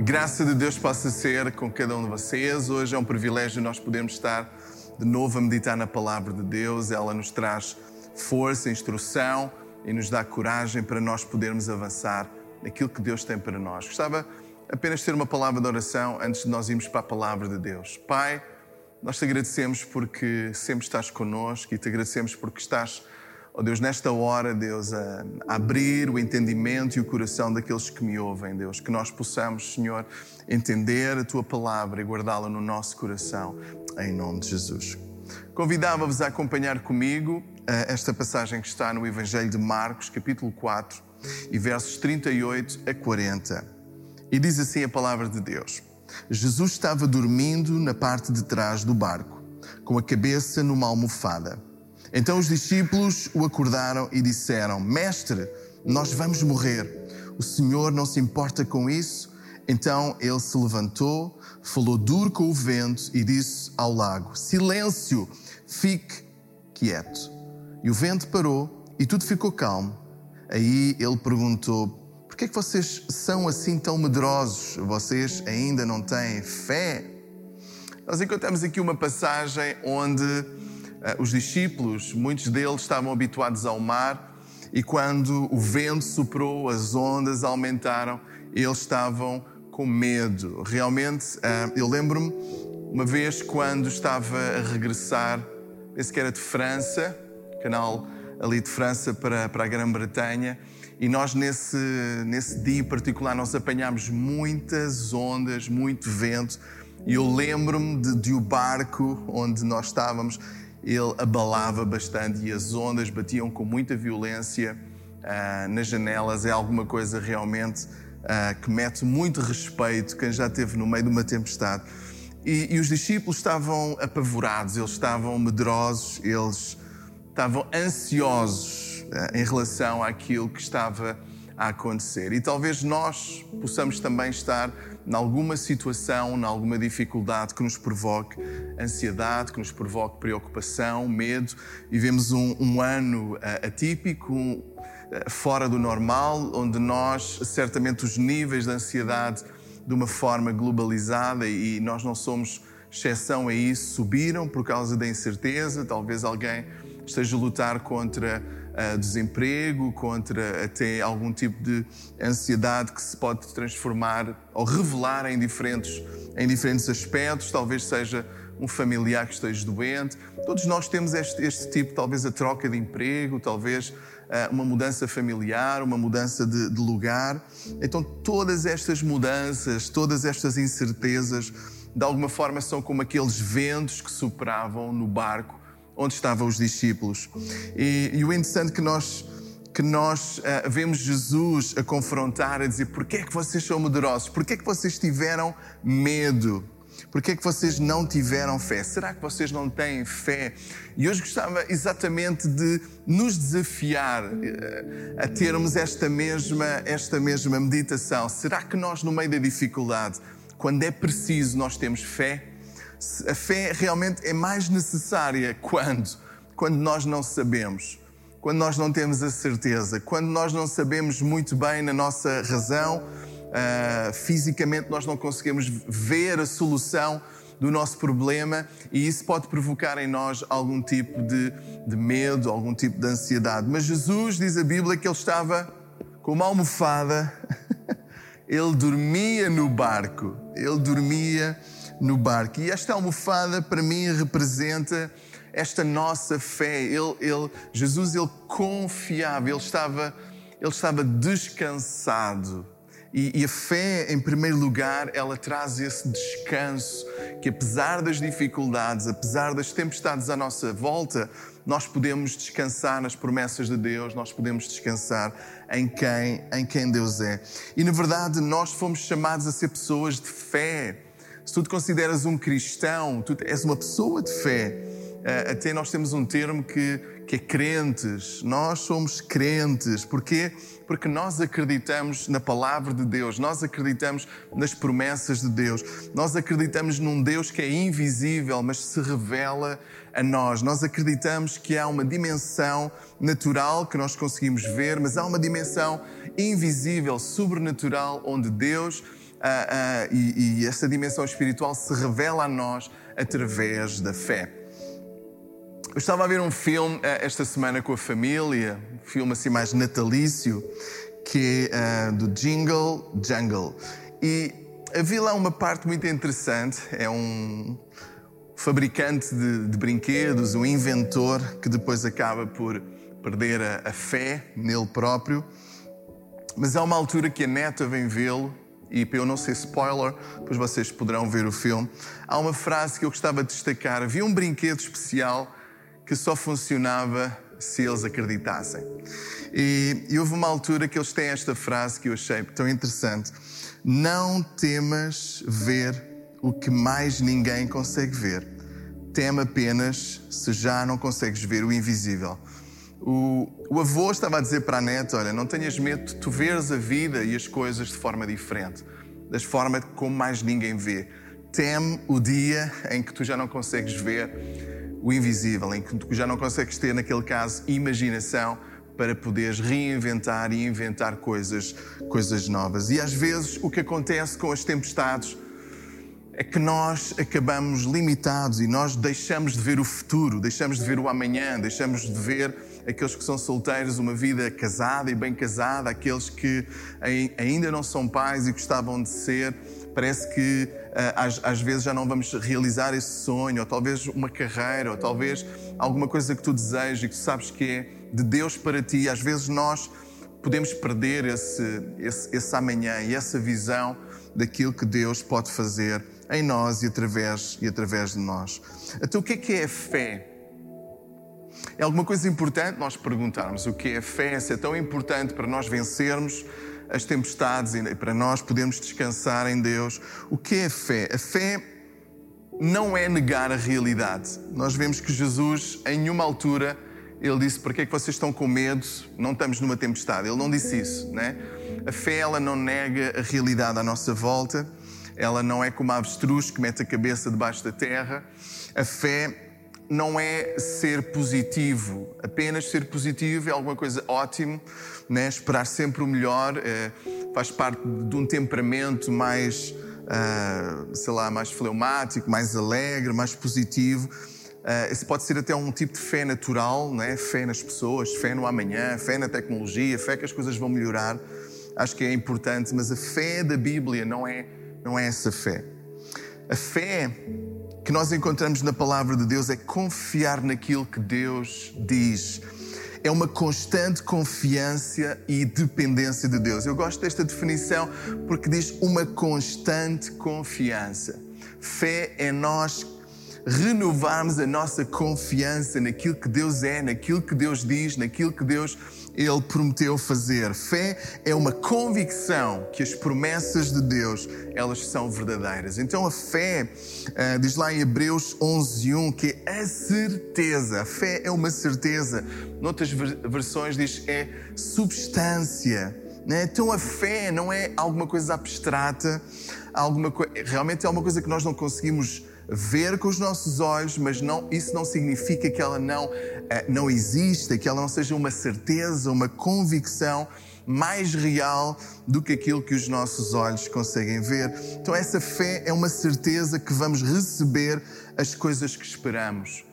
graça de Deus possa ser com cada um de vocês. Hoje é um privilégio nós podermos estar de novo a meditar na palavra de Deus. Ela nos traz força, instrução e nos dá coragem para nós podermos avançar naquilo que Deus tem para nós. Gostava apenas de ter uma palavra de oração antes de nós irmos para a palavra de Deus. Pai, nós te agradecemos porque sempre estás connosco e te agradecemos porque estás Oh Deus, nesta hora, Deus, a, abrir o entendimento e o coração daqueles que me ouvem, Deus, que nós possamos, Senhor, entender a tua palavra e guardá-la no nosso coração, em nome de Jesus. Convidava-vos a acompanhar comigo uh, esta passagem que está no Evangelho de Marcos, capítulo 4, e versos 38 a 40. E diz assim a palavra de Deus: Jesus estava dormindo na parte de trás do barco, com a cabeça numa almofada. Então os discípulos o acordaram e disseram: Mestre, nós vamos morrer. O Senhor não se importa com isso? Então ele se levantou, falou duro com o vento e disse ao lago: Silêncio, fique quieto. E o vento parou e tudo ficou calmo. Aí ele perguntou: Por que é que vocês são assim tão medrosos? Vocês ainda não têm fé? Nós encontramos aqui uma passagem onde os discípulos, muitos deles estavam habituados ao mar e quando o vento soprou, as ondas aumentaram, eles estavam com medo. Realmente, eh, eu lembro-me uma vez quando estava a regressar, penso que era de França, canal ali de França para, para a Grã-Bretanha, e nós nesse, nesse dia em particular nós apanhámos muitas ondas, muito vento, e eu lembro-me de, de o barco onde nós estávamos ele abalava bastante e as ondas batiam com muita violência uh, nas janelas. É alguma coisa realmente uh, que mete muito respeito quem já esteve no meio de uma tempestade. E, e os discípulos estavam apavorados, eles estavam medrosos, eles estavam ansiosos uh, em relação àquilo que estava a acontecer. E talvez nós possamos também estar em alguma situação, em alguma dificuldade que nos provoque ansiedade, que nos provoque preocupação, medo. Vivemos um, um ano uh, atípico, um, uh, fora do normal, onde nós, certamente, os níveis de ansiedade de uma forma globalizada e nós não somos exceção a isso, subiram por causa da incerteza. Talvez alguém esteja a lutar contra uh, desemprego, contra até algum tipo de ansiedade que se pode transformar ou revelar em diferentes, em diferentes aspectos, talvez seja um familiar que esteja doente. Todos nós temos este, este tipo, talvez a troca de emprego, talvez uh, uma mudança familiar, uma mudança de, de lugar. Então, todas estas mudanças, todas estas incertezas, de alguma forma são como aqueles ventos que sopravam no barco onde estavam os discípulos. E, e o interessante que nós que nós uh, vemos Jesus a confrontar, a dizer: porquê é que vocês são medrosos? Porquê é que vocês tiveram medo? Porquê é que vocês não tiveram fé? Será que vocês não têm fé? E hoje gostava exatamente de nos desafiar uh, a termos esta mesma, esta mesma meditação. Será que nós, no meio da dificuldade, quando é preciso, nós temos fé? A fé realmente é mais necessária quando? Quando nós não sabemos, quando nós não temos a certeza, quando nós não sabemos muito bem na nossa razão, uh, fisicamente nós não conseguimos ver a solução do nosso problema e isso pode provocar em nós algum tipo de, de medo, algum tipo de ansiedade. Mas Jesus diz a Bíblia que ele estava com uma almofada, ele dormia no barco, ele dormia no barco. E esta almofada, para mim, representa esta nossa fé. Ele, ele, Jesus, ele confiava, ele estava, ele estava descansado. E, e, a fé, em primeiro lugar, ela traz esse descanso que, apesar das dificuldades, apesar das tempestades à nossa volta, nós podemos descansar nas promessas de Deus, nós podemos descansar em quem, em quem Deus é. E, na verdade, nós fomos chamados a ser pessoas de fé. Se tu te consideras um cristão, tu és uma pessoa de fé. Eh, até nós temos um termo que, que é crentes. Nós somos crentes. Porquê? Porque nós acreditamos na palavra de Deus, nós acreditamos nas promessas de Deus, nós acreditamos num Deus que é invisível, mas se revela a nós. Nós acreditamos que há uma dimensão natural que nós conseguimos ver, mas há uma dimensão invisível, sobrenatural, onde Deus uh, e, e essa dimensão espiritual se revela a nós através da fé. Eu estava a ver um filme uh, esta semana com a família, um filme assim mais natalício, que é uh, do Jingle Jungle. E havia lá uma parte muito interessante, é um fabricante de, de brinquedos, um inventor que depois acaba por perder a, a fé nele próprio. Mas há uma altura que a neta vem vê-lo e para eu não ser spoiler, depois vocês poderão ver o filme. Há uma frase que eu gostava de destacar. Havia um brinquedo especial que só funcionava se eles acreditassem. E, e houve uma altura que eles têm esta frase que eu achei tão interessante: Não temas ver o que mais ninguém consegue ver. Teme apenas se já não consegues ver o invisível. O, o avô estava a dizer para a neta: Olha, não tenhas medo de tu veres a vida e as coisas de forma diferente, das formas como mais ninguém vê. Teme o dia em que tu já não consegues ver o invisível, em que tu já não consegues ter, naquele caso, imaginação para poderes reinventar e inventar coisas, coisas novas. E às vezes o que acontece com as tempestades é que nós acabamos limitados e nós deixamos de ver o futuro, deixamos de ver o amanhã, deixamos de ver aqueles que são solteiros, uma vida casada e bem casada, aqueles que ainda não são pais e gostavam de ser. Parece que eh, às, às, vezes já não vamos realizar esse sonho, ou talvez uma carreira, ou talvez alguma coisa que tu desejas e que tu sabes que é de Deus para ti. Às vezes nós podemos perder esse, esse, esse amanhã e essa visão daquilo que Deus pode fazer em nós e através, e através de nós. Então, o que é que é a fé? É alguma coisa importante nós perguntarmos o que é a fé, se é tão importante para nós vencermos as tempestades e para nós podermos descansar em Deus. O que é a fé? A fé não é negar a realidade. Nós vemos que Jesus, em nenhuma altura, ele disse: Por que é que vocês estão com medo? Não estamos numa tempestade. Ele não disse isso, né? A fé, ela não nega a realidade à nossa volta. Ela não é como a avestruz que mete a cabeça debaixo da terra. A fé não é ser positivo, apenas ser positivo é alguma coisa ótimo, né? esperar sempre o melhor, é, faz parte de um temperamento mais, uh, sei lá, mais fleumático, mais alegre, mais positivo. Uh, esse pode ser até um tipo de fé natural, né? fé nas pessoas, fé no amanhã, fé na tecnologia, fé que as coisas vão melhorar. Acho que é importante, mas a fé da Bíblia não é, não é essa fé. A fé que nós encontramos na palavra de Deus é confiar naquilo que Deus diz. É uma constante confiança e dependência de Deus. Eu gosto desta definição porque diz uma constante confiança. Fé é nós renovarmos a nossa confiança naquilo que Deus é, naquilo que Deus diz, naquilo que Deus ele prometeu fazer. Fé é uma convicção que as promessas de Deus, elas são verdadeiras. Então a fé, uh, diz lá em Hebreus 11.1, que é a certeza. A fé é uma certeza. Noutras versões diz é substância. Né? Então a fé não é alguma coisa abstrata, alguma co... realmente é alguma coisa que nós não conseguimos ver com os nossos olhos, mas não, isso não significa que ela não, eh, não exista, que ela não seja uma certeza, uma convicção mais real do que aquilo que os nossos olhos conseguem ver. Então, essa fé é uma certeza que vamos receber as coisas que esperamos.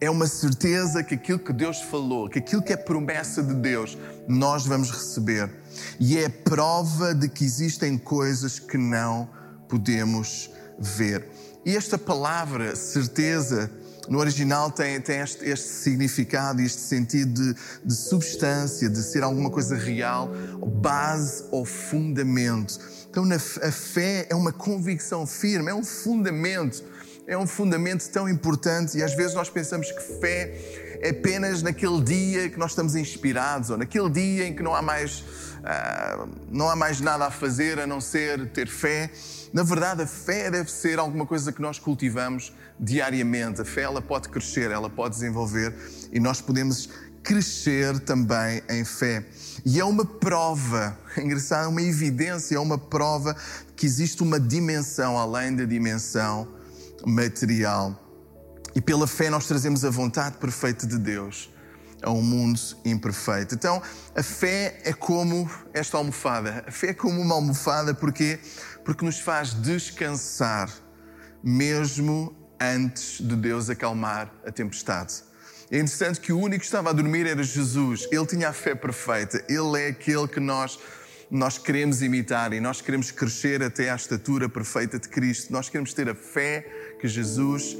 É uma certeza que aquilo que Deus falou, que aquilo que é promessa de Deus, nós vamos receber. E é prova de que existem coisas que não podemos ver. E esta palavra, certeza, no original tem, tem este, este, significado, este sentido de, de, substância, de ser alguma coisa real, base ou fundamento. Então, na, a fé é uma convicção firme, é um fundamento, é um fundamento tão importante e às vezes nós pensamos que fé é apenas naquele dia que nós estamos inspirados ou naquele dia em que não há mais, uh, não há mais nada a fazer a não ser ter fé. Na verdade, a fé deve ser alguma coisa que nós cultivamos diariamente. A fé ela pode crescer, ela pode desenvolver e nós podemos crescer também em fé. E é uma prova, engraçado, é uma evidência, é uma prova que existe uma dimensão além da dimensão material. E pela fé nós trazemos a vontade perfeita de Deus a um mundo imperfeito. Então, a fé é como esta almofada. A fé é como uma almofada, porquê? Porque nos faz descansar, mesmo antes de Deus acalmar a tempestade. É interessante que o único que estava a dormir era Jesus. Ele tinha a fé perfeita. Ele é aquele que nós nós queremos imitar e nós queremos crescer até à estatura perfeita de Cristo. Nós queremos ter a fé que Jesus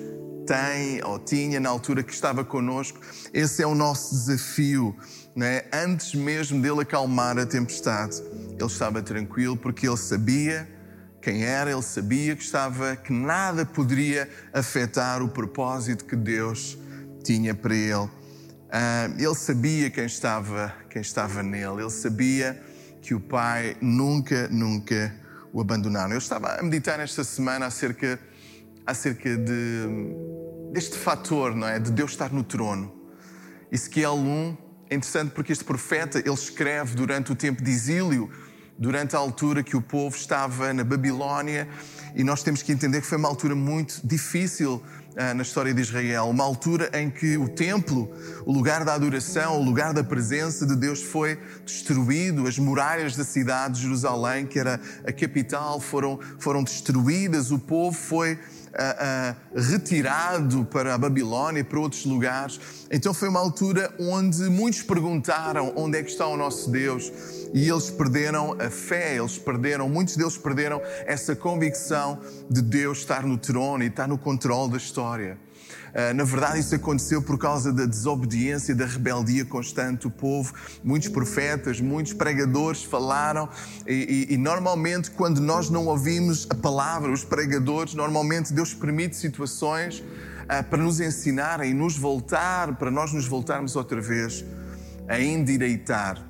tem ou tinha na altura que estava conosco. Esse é o nosso desafio. Né? Antes mesmo dele acalmar a tempestade, ele estava tranquilo porque ele sabia quem era, ele sabia que estava que nada poderia afetar o propósito que Deus tinha para ele. Uh, ele sabia quem estava, quem estava nele, ele sabia que o Pai nunca, nunca o abandonaram. Eu estava a meditar esta semana acerca, acerca de, deste fator, não é? De Deus estar no trono. Ezequiel 1 é interessante porque este profeta, ele escreve durante o tempo de exílio, durante a altura que o povo estava na Babilónia, e nós temos que entender que foi uma altura muito difícil ah, na história de Israel, uma altura em que o templo, o lugar da adoração, o lugar da presença de Deus foi destruído, as muralhas da cidade de Jerusalém, que era a capital, foram, foram destruídas, o povo foi uh, retirado para a Babilónia e para outros lugares. Então foi uma altura onde muitos perguntaram onde é que está o nosso Deus e eles perderam a fé, eles perderam, muitos deles perderam essa convicção de Deus estar no trono e estar no controle da história. Uh, na verdade, isso aconteceu por causa da desobediência, da rebeldia constante. O povo, muitos profetas, muitos pregadores falaram, e, e, e, normalmente, quando nós não ouvimos a palavra, os pregadores, normalmente Deus permite situações para nos ensinarem e nos voltar, para nós nos voltarmos outra vez a endireitar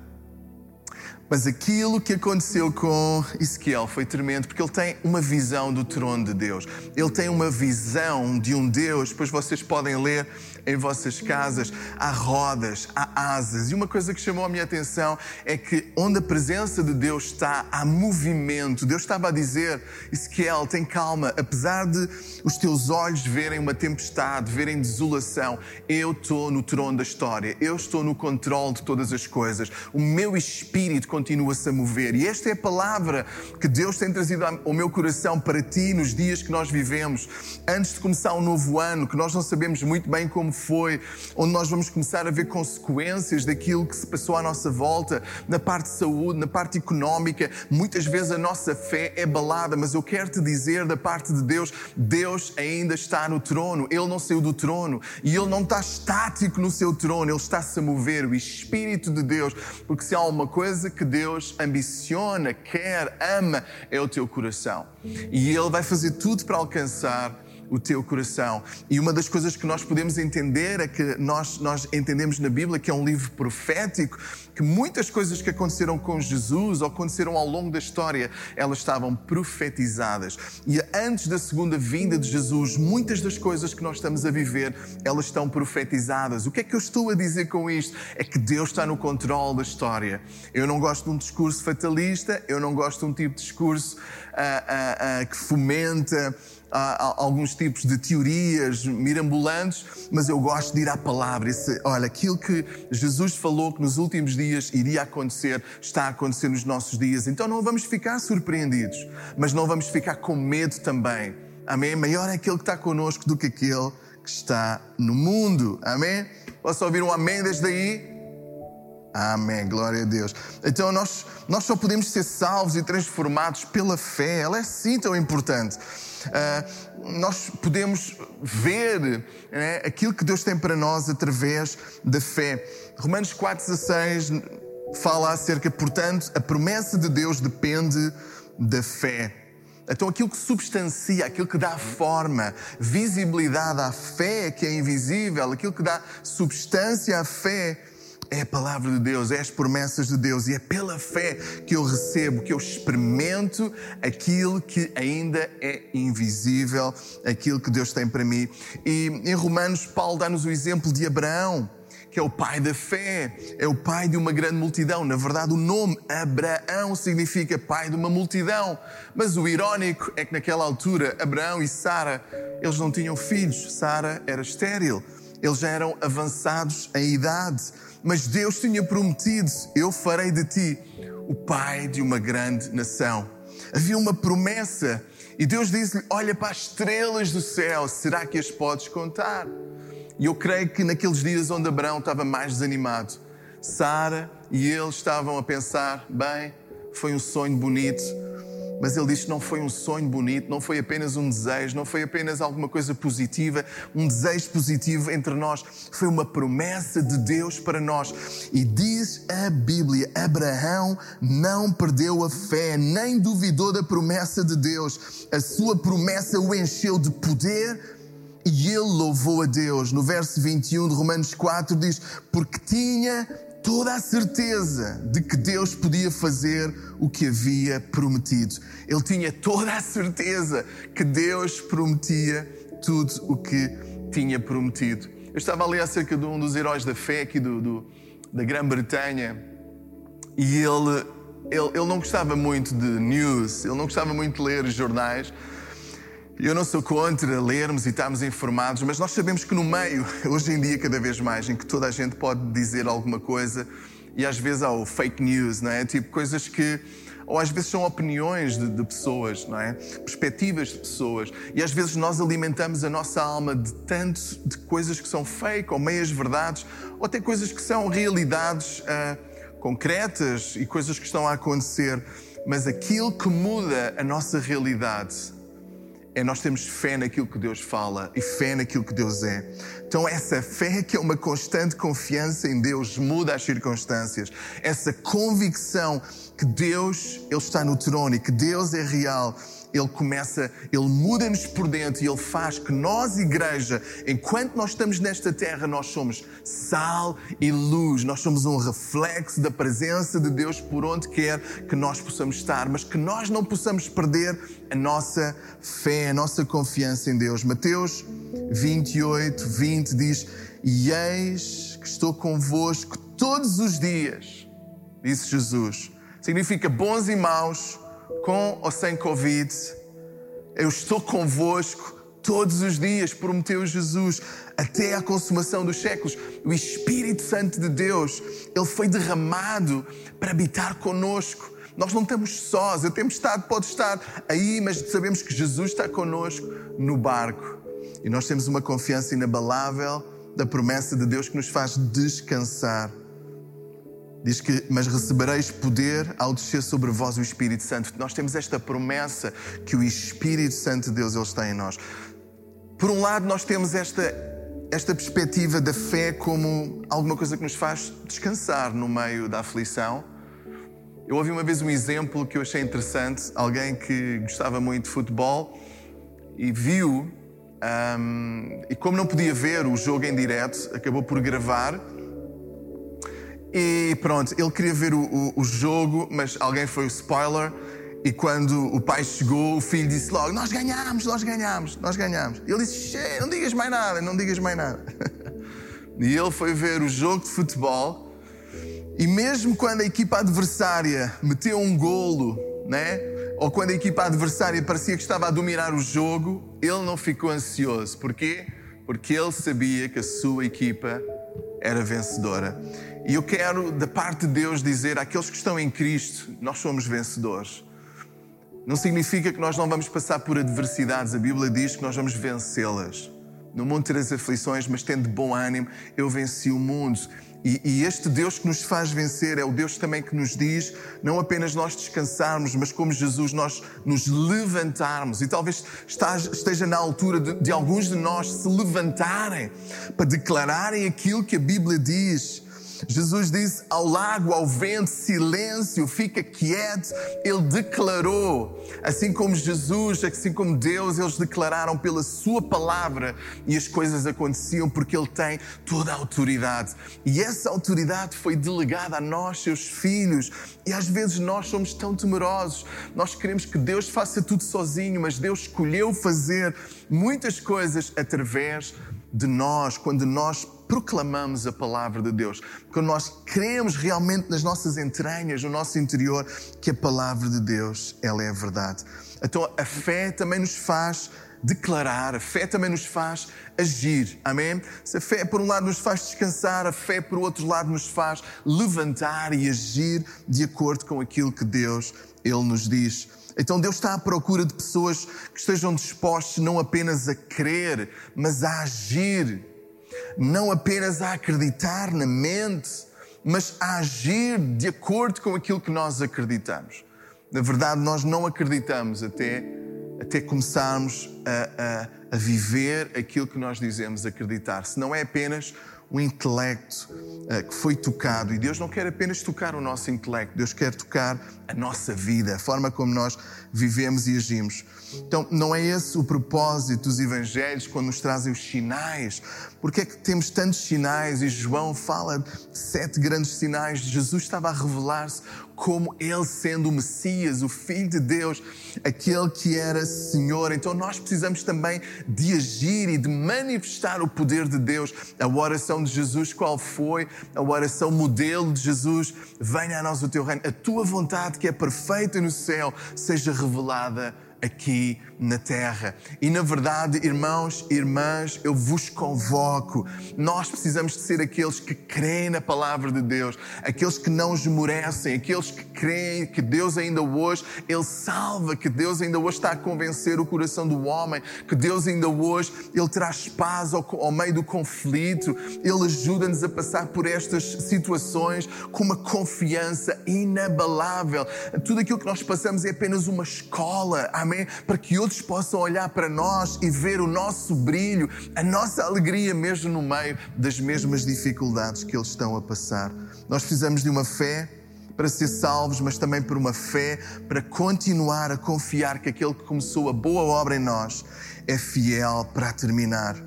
mas aquilo que aconteceu com Ezequiel foi tremendo, porque ele tem uma visão do trono de Deus. Ele tem uma visão de um Deus, depois vocês podem ler em vossas casas, há rodas, há asas. E uma coisa que chamou a minha atenção é que onde a presença de Deus está, há movimento. Deus estava a dizer, Ezequiel, tem calma, apesar de os teus olhos verem uma tempestade, verem desolação, eu estou no trono da história, eu estou no controle de todas as coisas. O meu espírito continua-se a mover. E esta é a palavra que Deus tem trazido ao meu coração para ti nos dias que nós vivemos. Antes de começar um novo ano, que nós não sabemos muito bem como foi, onde nós vamos começar a ver consequências daquilo que se passou à nossa volta, na parte de saúde, na parte económica. Muitas vezes a nossa fé é balada, mas eu quero te dizer da parte de Deus, Deus ainda está no trono. Ele não saiu do trono e ele não está estático no seu trono, ele está-se a mover. O Espírito de Deus, porque se há uma coisa que Deus ambiciona, quer, ama, é o teu coração. E Ele vai fazer tudo para alcançar o teu coração. E uma das coisas que nós podemos entender é que nós, nós entendemos na Bíblia que é um livro profético, que muitas coisas que aconteceram com Jesus ou aconteceram ao longo da história, elas estavam profetizadas. E antes da segunda vinda de Jesus, muitas das coisas que nós estamos a viver, elas estão profetizadas. O que é que eu estou a dizer com isto? É que Deus está no controle da história. Eu não gosto de um discurso fatalista, eu não gosto de um tipo de discurso ah, ah, ah, que fomenta alguns tipos de teorias mirambulantes, mas eu gosto de ir à palavra. Esse, olha, aquilo que Jesus falou que nos últimos dias iria acontecer, está a acontecer nos nossos dias. Então não vamos ficar surpreendidos, mas não vamos ficar com medo também. Amém? Maior é aquele que está connosco do que aquele que está no mundo. Amém? Posso ouvir um amém desde aí? Amém, glória a Deus. Então nós, nós só podemos ser salvos e transformados pela fé. Ela é sim tão importante. Uh, nós podemos ver né, aquilo que Deus tem para nós através da fé. Romanos 4,16 fala acerca, portanto, a promessa de Deus depende da fé. Então, aquilo que substancia, aquilo que dá forma, visibilidade à fé, que é invisível, aquilo que dá substância à fé, é a palavra de Deus, é as promessas de Deus e é pela fé que eu recebo, que eu experimento aquilo que ainda é invisível, aquilo que Deus tem para mim. E em Romanos, Paulo dá-nos o exemplo de Abraão, que é o pai da fé, é o pai de uma grande multidão. Na verdade, o nome Abraão significa pai de uma multidão. Mas o irónico é que naquela altura, Abraão e Sara, eles não tinham filhos. Sara era estéril, eles já eram avançados em idade. Mas Deus tinha prometido: Eu farei de ti o pai de uma grande nação. Havia uma promessa e Deus disse-lhe: Olha para as estrelas do céu, será que as podes contar? E eu creio que naqueles dias onde Abraão estava mais desanimado, Sara e ele estavam a pensar: bem, foi um sonho bonito, mas ele diz que não foi um sonho bonito, não foi apenas um desejo, não foi apenas alguma coisa positiva, um desejo positivo entre nós, foi uma promessa de Deus para nós. E diz a Bíblia: Abraão não perdeu a fé, nem duvidou da promessa de Deus. A sua promessa o encheu de poder e ele louvou a Deus. No verso 21 de Romanos 4 diz: Porque tinha toda a certeza de que Deus podia fazer o que havia prometido. Ele tinha toda a certeza que Deus prometia tudo o que tinha prometido. Eu estava a ler acerca de um dos heróis da fé aqui do, do da Grã-Bretanha e ele, ele, ele não gostava muito de news, ele não gostava muito de ler jornais. Eu não sou contra lermos e estarmos informados, mas nós sabemos que no meio, hoje em dia, cada vez mais, em que toda a gente pode dizer alguma coisa e às vezes há o fake news, não é? Tipo coisas que. Ou às vezes são opiniões de, de pessoas, não é? Perspectivas de pessoas. E às vezes nós alimentamos a nossa alma de tanto de coisas que são fake ou meias verdades, ou até coisas que são realidades uh, concretas e coisas que estão a acontecer. Mas aquilo que muda a nossa realidade é nós temos fé naquilo que Deus fala e fé naquilo que Deus é. Então, essa fé que é uma constante confiança em Deus muda as circunstâncias. Essa convicção que Deus, Ele está no trono e que Deus é real ele começa, ele muda-nos por dentro e ele faz que nós, igreja, enquanto nós estamos nesta terra, nós somos sal e luz, nós somos um reflexo da presença de Deus por onde quer que nós possamos estar, mas que nós não possamos perder a nossa fé, a nossa confiança em Deus. Mateus 28, 20 diz: E eis que estou convosco todos os dias, disse Jesus. Significa bons e maus com ou sem Covid, eu estou convosco todos os dias, prometeu Jesus, até à consumação dos séculos. O Espírito Santo de Deus, ele foi derramado para habitar conosco. Nós não estamos sós, a tempestade pode estar aí, mas sabemos que Jesus está conosco no barco. E nós temos uma confiança inabalável da promessa de Deus que nos faz descansar. Diz que, mas recebereis poder ao descer sobre vós o Espírito Santo. Nós temos esta promessa que o Espírito Santo de Deus ele está em nós. Por um lado, nós temos esta, esta perspectiva da fé como alguma coisa que nos faz descansar no meio da aflição. Eu ouvi uma vez um exemplo que eu achei interessante. Alguém que gostava muito de futebol e viu, um, e como não podia ver o jogo em direto, acabou por gravar e pronto, ele queria ver o, o, o, jogo, mas alguém foi o spoiler. E quando o pai chegou, o filho disse logo: Nós ganhamos, nós ganhamos, nós ganhamos. E ele disse: Não digas mais nada, não digas mais nada. e ele foi ver o jogo de futebol. E mesmo quando a equipa adversária meteu um golo, né? ou quando a equipa adversária parecia que estava a dominar o jogo, ele não ficou ansioso. Porquê? Porque ele sabia que a sua equipa era vencedora. E eu quero, da parte de Deus, dizer àqueles que estão em Cristo: nós somos vencedores. Não significa que nós não vamos passar por adversidades. A Bíblia diz que nós vamos vencê-las. No mundo terás aflições, mas tendo bom ânimo, eu venci o mundo. E, e, este Deus que nos faz vencer é o Deus também que nos diz não apenas nós descansarmos, mas como Jesus nós nos levantarmos. E talvez esteja na altura de, de alguns de nós se levantarem para declararem aquilo que a Bíblia diz Jesus disse ao lago, ao vento, silêncio, fica quieto. Ele declarou, assim como Jesus, assim como Deus, eles declararam pela Sua palavra e as coisas aconteciam porque Ele tem toda a autoridade. E essa autoridade foi delegada a nós, seus filhos. E às vezes nós somos tão temerosos, nós queremos que Deus faça tudo sozinho, mas Deus escolheu fazer muitas coisas através de nós, quando nós proclamamos a palavra de Deus, quando nós cremos realmente nas nossas entranhas, no nosso interior, que a palavra de Deus, ela é a verdade. Então a fé também nos faz declarar, a fé também nos faz agir. Amém? Se a fé, por um lado, nos faz descansar, a fé, por outro lado, nos faz levantar e agir de acordo com aquilo que Deus, Ele nos diz. Então Deus está à procura de pessoas que estejam dispostas não apenas a crer, mas a agir. Não apenas a acreditar na mente, mas a agir de acordo com aquilo que nós acreditamos. Na verdade, nós não acreditamos até, até começarmos a, a, a viver aquilo que nós dizemos acreditar. Se não é apenas o intelecto uh, que foi tocado. E Deus não quer apenas tocar o nosso intelecto, Deus quer tocar a nossa vida, a forma como nós vivemos e agimos. Então, não é esse o propósito dos evangelhos quando nos trazem os sinais. Porque é que temos tantos sinais? E João fala de sete grandes sinais. Jesus estava a revelar-se como Ele sendo o Messias, o Filho de Deus, aquele que era Senhor. Então nós precisamos também de agir e de manifestar o poder de Deus. A oração de Jesus, qual foi? A oração modelo de Jesus: Venha a nós o teu reino, a tua vontade que é perfeita no céu, seja revelada aqui na terra. E na verdade, irmãos e irmãs, eu vos convoco. Nós precisamos de ser aqueles que creem na palavra de Deus, aqueles que não esmorecem, aqueles que creem que Deus ainda hoje ele salva, que Deus ainda hoje está a convencer o coração do homem, que Deus ainda hoje ele traz paz ao, ao meio do conflito, ele ajuda-nos a passar por estas situações com uma confiança inabalável. Tudo aquilo que nós passamos é apenas uma escola, amém? Para que outros possam olhar para nós e ver o nosso brilho, a nossa alegria, mesmo no meio das mesmas dificuldades que eles estão a passar. Nós precisamos de uma fé para ser salvos, mas também por uma fé para continuar a confiar que aquele que começou a boa obra em nós é fiel para terminar.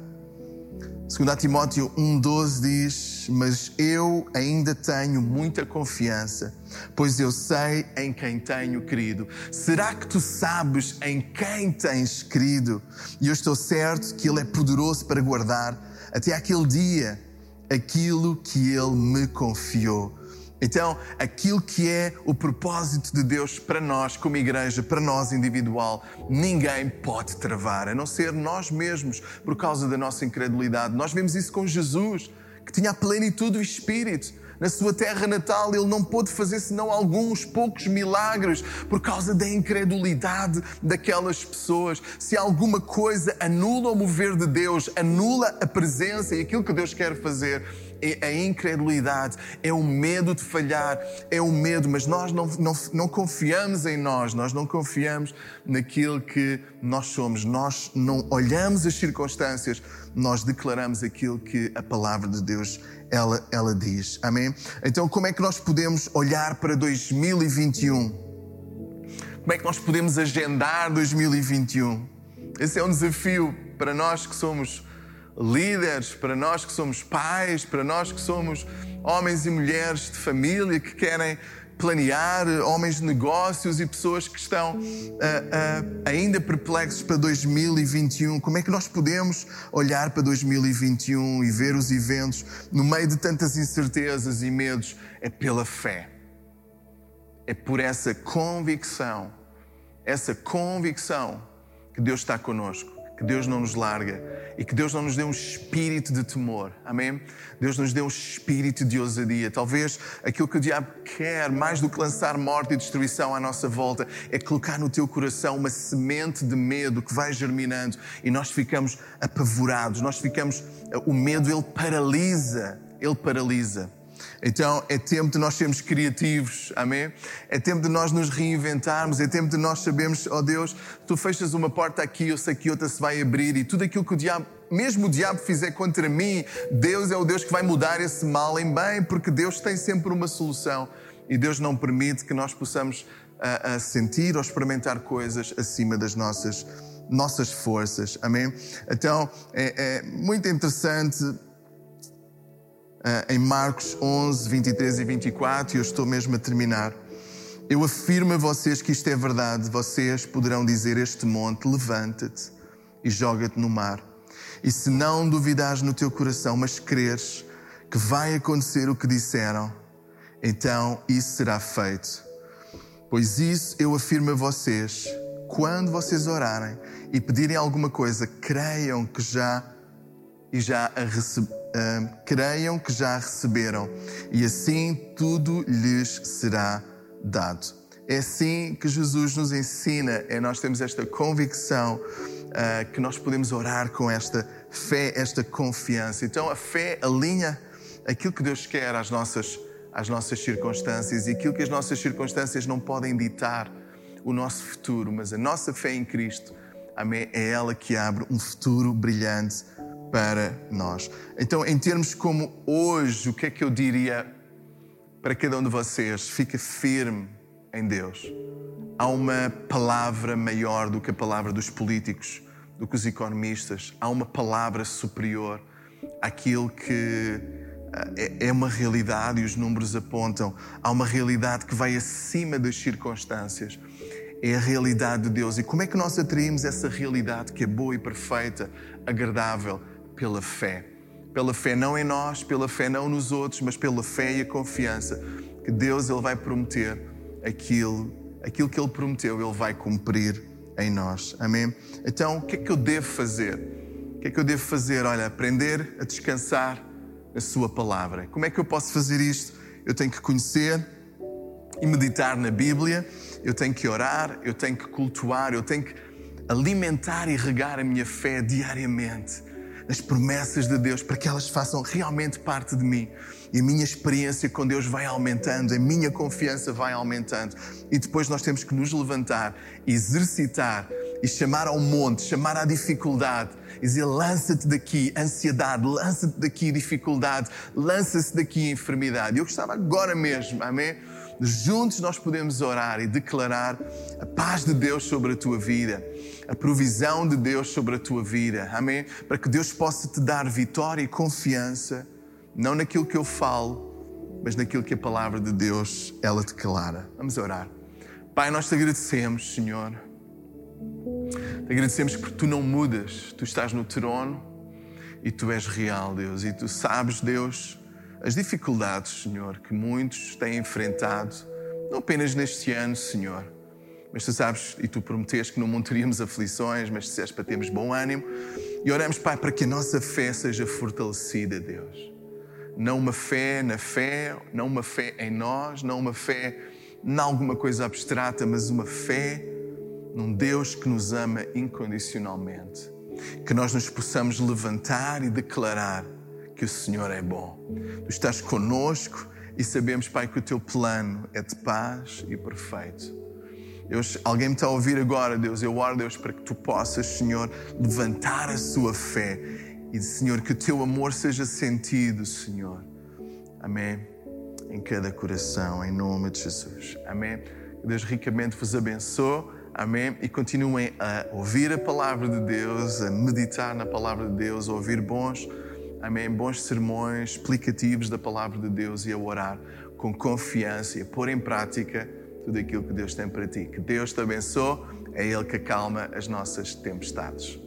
2 Timóteo 1,12 diz: Mas eu ainda tenho muita confiança, pois eu sei em quem tenho querido. Será que tu sabes em quem tens querido? E eu estou certo que Ele é poderoso para guardar até aquele dia aquilo que Ele me confiou. Então, aquilo que é o propósito de Deus para nós, como igreja, para nós individual, ninguém pode travar, a não ser nós mesmos, por causa da nossa incredulidade. Nós vemos isso com Jesus, que tinha a plenitude do Espírito. Na sua terra natal, ele não pôde fazer senão alguns poucos milagres por causa da incredulidade daquelas pessoas. Se alguma coisa anula o mover de Deus, anula a presença e aquilo que Deus quer fazer, é a incredulidade, é o medo de falhar, é o medo, mas nós não, não, não confiamos em nós, nós não confiamos naquilo que nós somos, nós não olhamos as circunstâncias, nós declaramos aquilo que a palavra de Deus ela, ela diz. Amém? Então, como é que nós podemos olhar para 2021? Como é que nós podemos agendar 2021? Esse é um desafio para nós que somos líderes, para nós que somos pais, para nós que somos homens e mulheres de família que querem planear, homens de negócios e pessoas que estão uh, uh, ainda perplexos para 2021. Como é que nós podemos olhar para 2021 e ver os eventos no meio de tantas incertezas e medos? É pela fé. É por essa convicção, essa convicção que Deus está conosco que Deus não nos larga e que Deus não nos dê um espírito de temor. Amém? Deus nos dê um espírito de ousadia. Talvez aquilo que o diabo quer, mais do que lançar morte e destruição à nossa volta, é colocar no teu coração uma semente de medo que vai germinando e nós ficamos apavorados, nós ficamos. O medo, ele paralisa. Ele paralisa. Então é tempo de nós sermos criativos, amém? É tempo de nós nos reinventarmos, é tempo de nós sabermos, ó oh Deus, tu fechas uma porta aqui, eu sei que outra se vai abrir e tudo aquilo que o diabo, mesmo o diabo fizer contra mim, Deus é o Deus que vai mudar esse mal em bem, porque Deus tem sempre uma solução e Deus não permite que nós possamos a, a sentir ou experimentar coisas acima das nossas nossas forças, amém? Então é, é muito interessante em Marcos 11, 23 e 24, e eu estou mesmo a terminar. Eu afirmo a vocês que isto é verdade. Vocês poderão dizer este monte: levanta-te e joga-te no mar. E se não duvidares no teu coração, mas creres que vai acontecer o que disseram, então isso será feito. Pois isso eu afirmo a vocês: quando vocês orarem, e pedirem alguma coisa, creiam que já e já a rece... uh, creiam que já receberam, e assim tudo lhes será dado. É assim que Jesus nos ensina, é nós temos esta convicção uh, que nós podemos orar com esta fé, esta confiança. Então a fé alinha aquilo que Deus quer às nossas, às nossas circunstâncias e aquilo que as nossas circunstâncias não podem ditar o nosso futuro, mas a nossa fé em Cristo, amém, é ela que abre um futuro brilhante para nós. Então, em termos como hoje, o que é que eu diria para cada um de vocês? Fica firme em Deus. Há uma palavra maior do que a palavra dos políticos, do que os economistas. Há uma palavra superior àquilo que eh, é, é uma realidade e os números apontam. Há uma realidade que vai acima das circunstâncias é a realidade de Deus. E como é que nós atraímos essa realidade que é boa e perfeita, agradável? Pela fé. Pela fé não em nós, pela fé não nos outros, mas pela fé e a confiança que Deus ele vai prometer aquilo, aquilo que Ele prometeu, Ele vai cumprir em nós. Amém? Então, o que é que eu devo fazer? O que é que eu devo fazer? Olha, aprender a descansar na Sua palavra. Como é que eu posso fazer isto? Eu tenho que conhecer e meditar na Bíblia eu tenho que orar, eu tenho que cultuar, eu tenho que alimentar e regar a minha fé diariamente nas promessas de Deus para que elas façam realmente parte de mim. E a minha experiência com Deus vai aumentando, a minha confiança vai aumentando. E depois nós temos que nos levantar, exercitar e chamar ao monte, chamar à dificuldade e dizer: lança-te daqui, ansiedade, lança-te daqui, dificuldade, lança-se daqui, enfermidade. Eu gostava agora mesmo, amém? Juntos nós podemos orar e declarar a paz de Deus sobre a tua vida, a provisão de Deus sobre a tua vida. Amém? Para que Deus possa te dar vitória e confiança, não naquilo que eu falo, mas naquilo que a palavra de Deus ela declara. Vamos orar. Pai, nós te agradecemos, Senhor. Te agradecemos porque tu não mudas, tu estás no trono e tu és real, Deus, e tu sabes, Deus, as dificuldades, Senhor, que muitos têm enfrentado, não apenas neste ano, Senhor, mas tu sabes e tu prometeste que não montaríamos aflições, mas disseste para termos bom ânimo. E oramos, Pai, para que a nossa fé seja fortalecida, Deus. Não uma fé na fé, não uma fé em nós, não uma fé em alguma coisa abstrata, mas uma fé num Deus que nos ama incondicionalmente. Que nós nos possamos levantar e declarar que o Senhor é bom. Tu estás conosco e sabemos, Pai, que o teu plano é de paz e perfeito. Deus, alguém me está a ouvir agora, Deus. Eu oro, Deus, para que tu possas, Senhor, levantar a sua fé e, Senhor, que o teu amor seja sentido, Senhor. Amém. Em cada coração, em nome de Jesus. Amém. Que Deus ricamente vos abençoe. Amém. E continuem a ouvir a palavra de Deus, a meditar na palavra de Deus, a ouvir bons amém, bons sermões explicativos da palavra de Deus e a orar com confiança e a pôr em prática tudo aquilo que Deus tem para ti. Que Deus te abençoe, é Ele que acalma as nossas tempestades.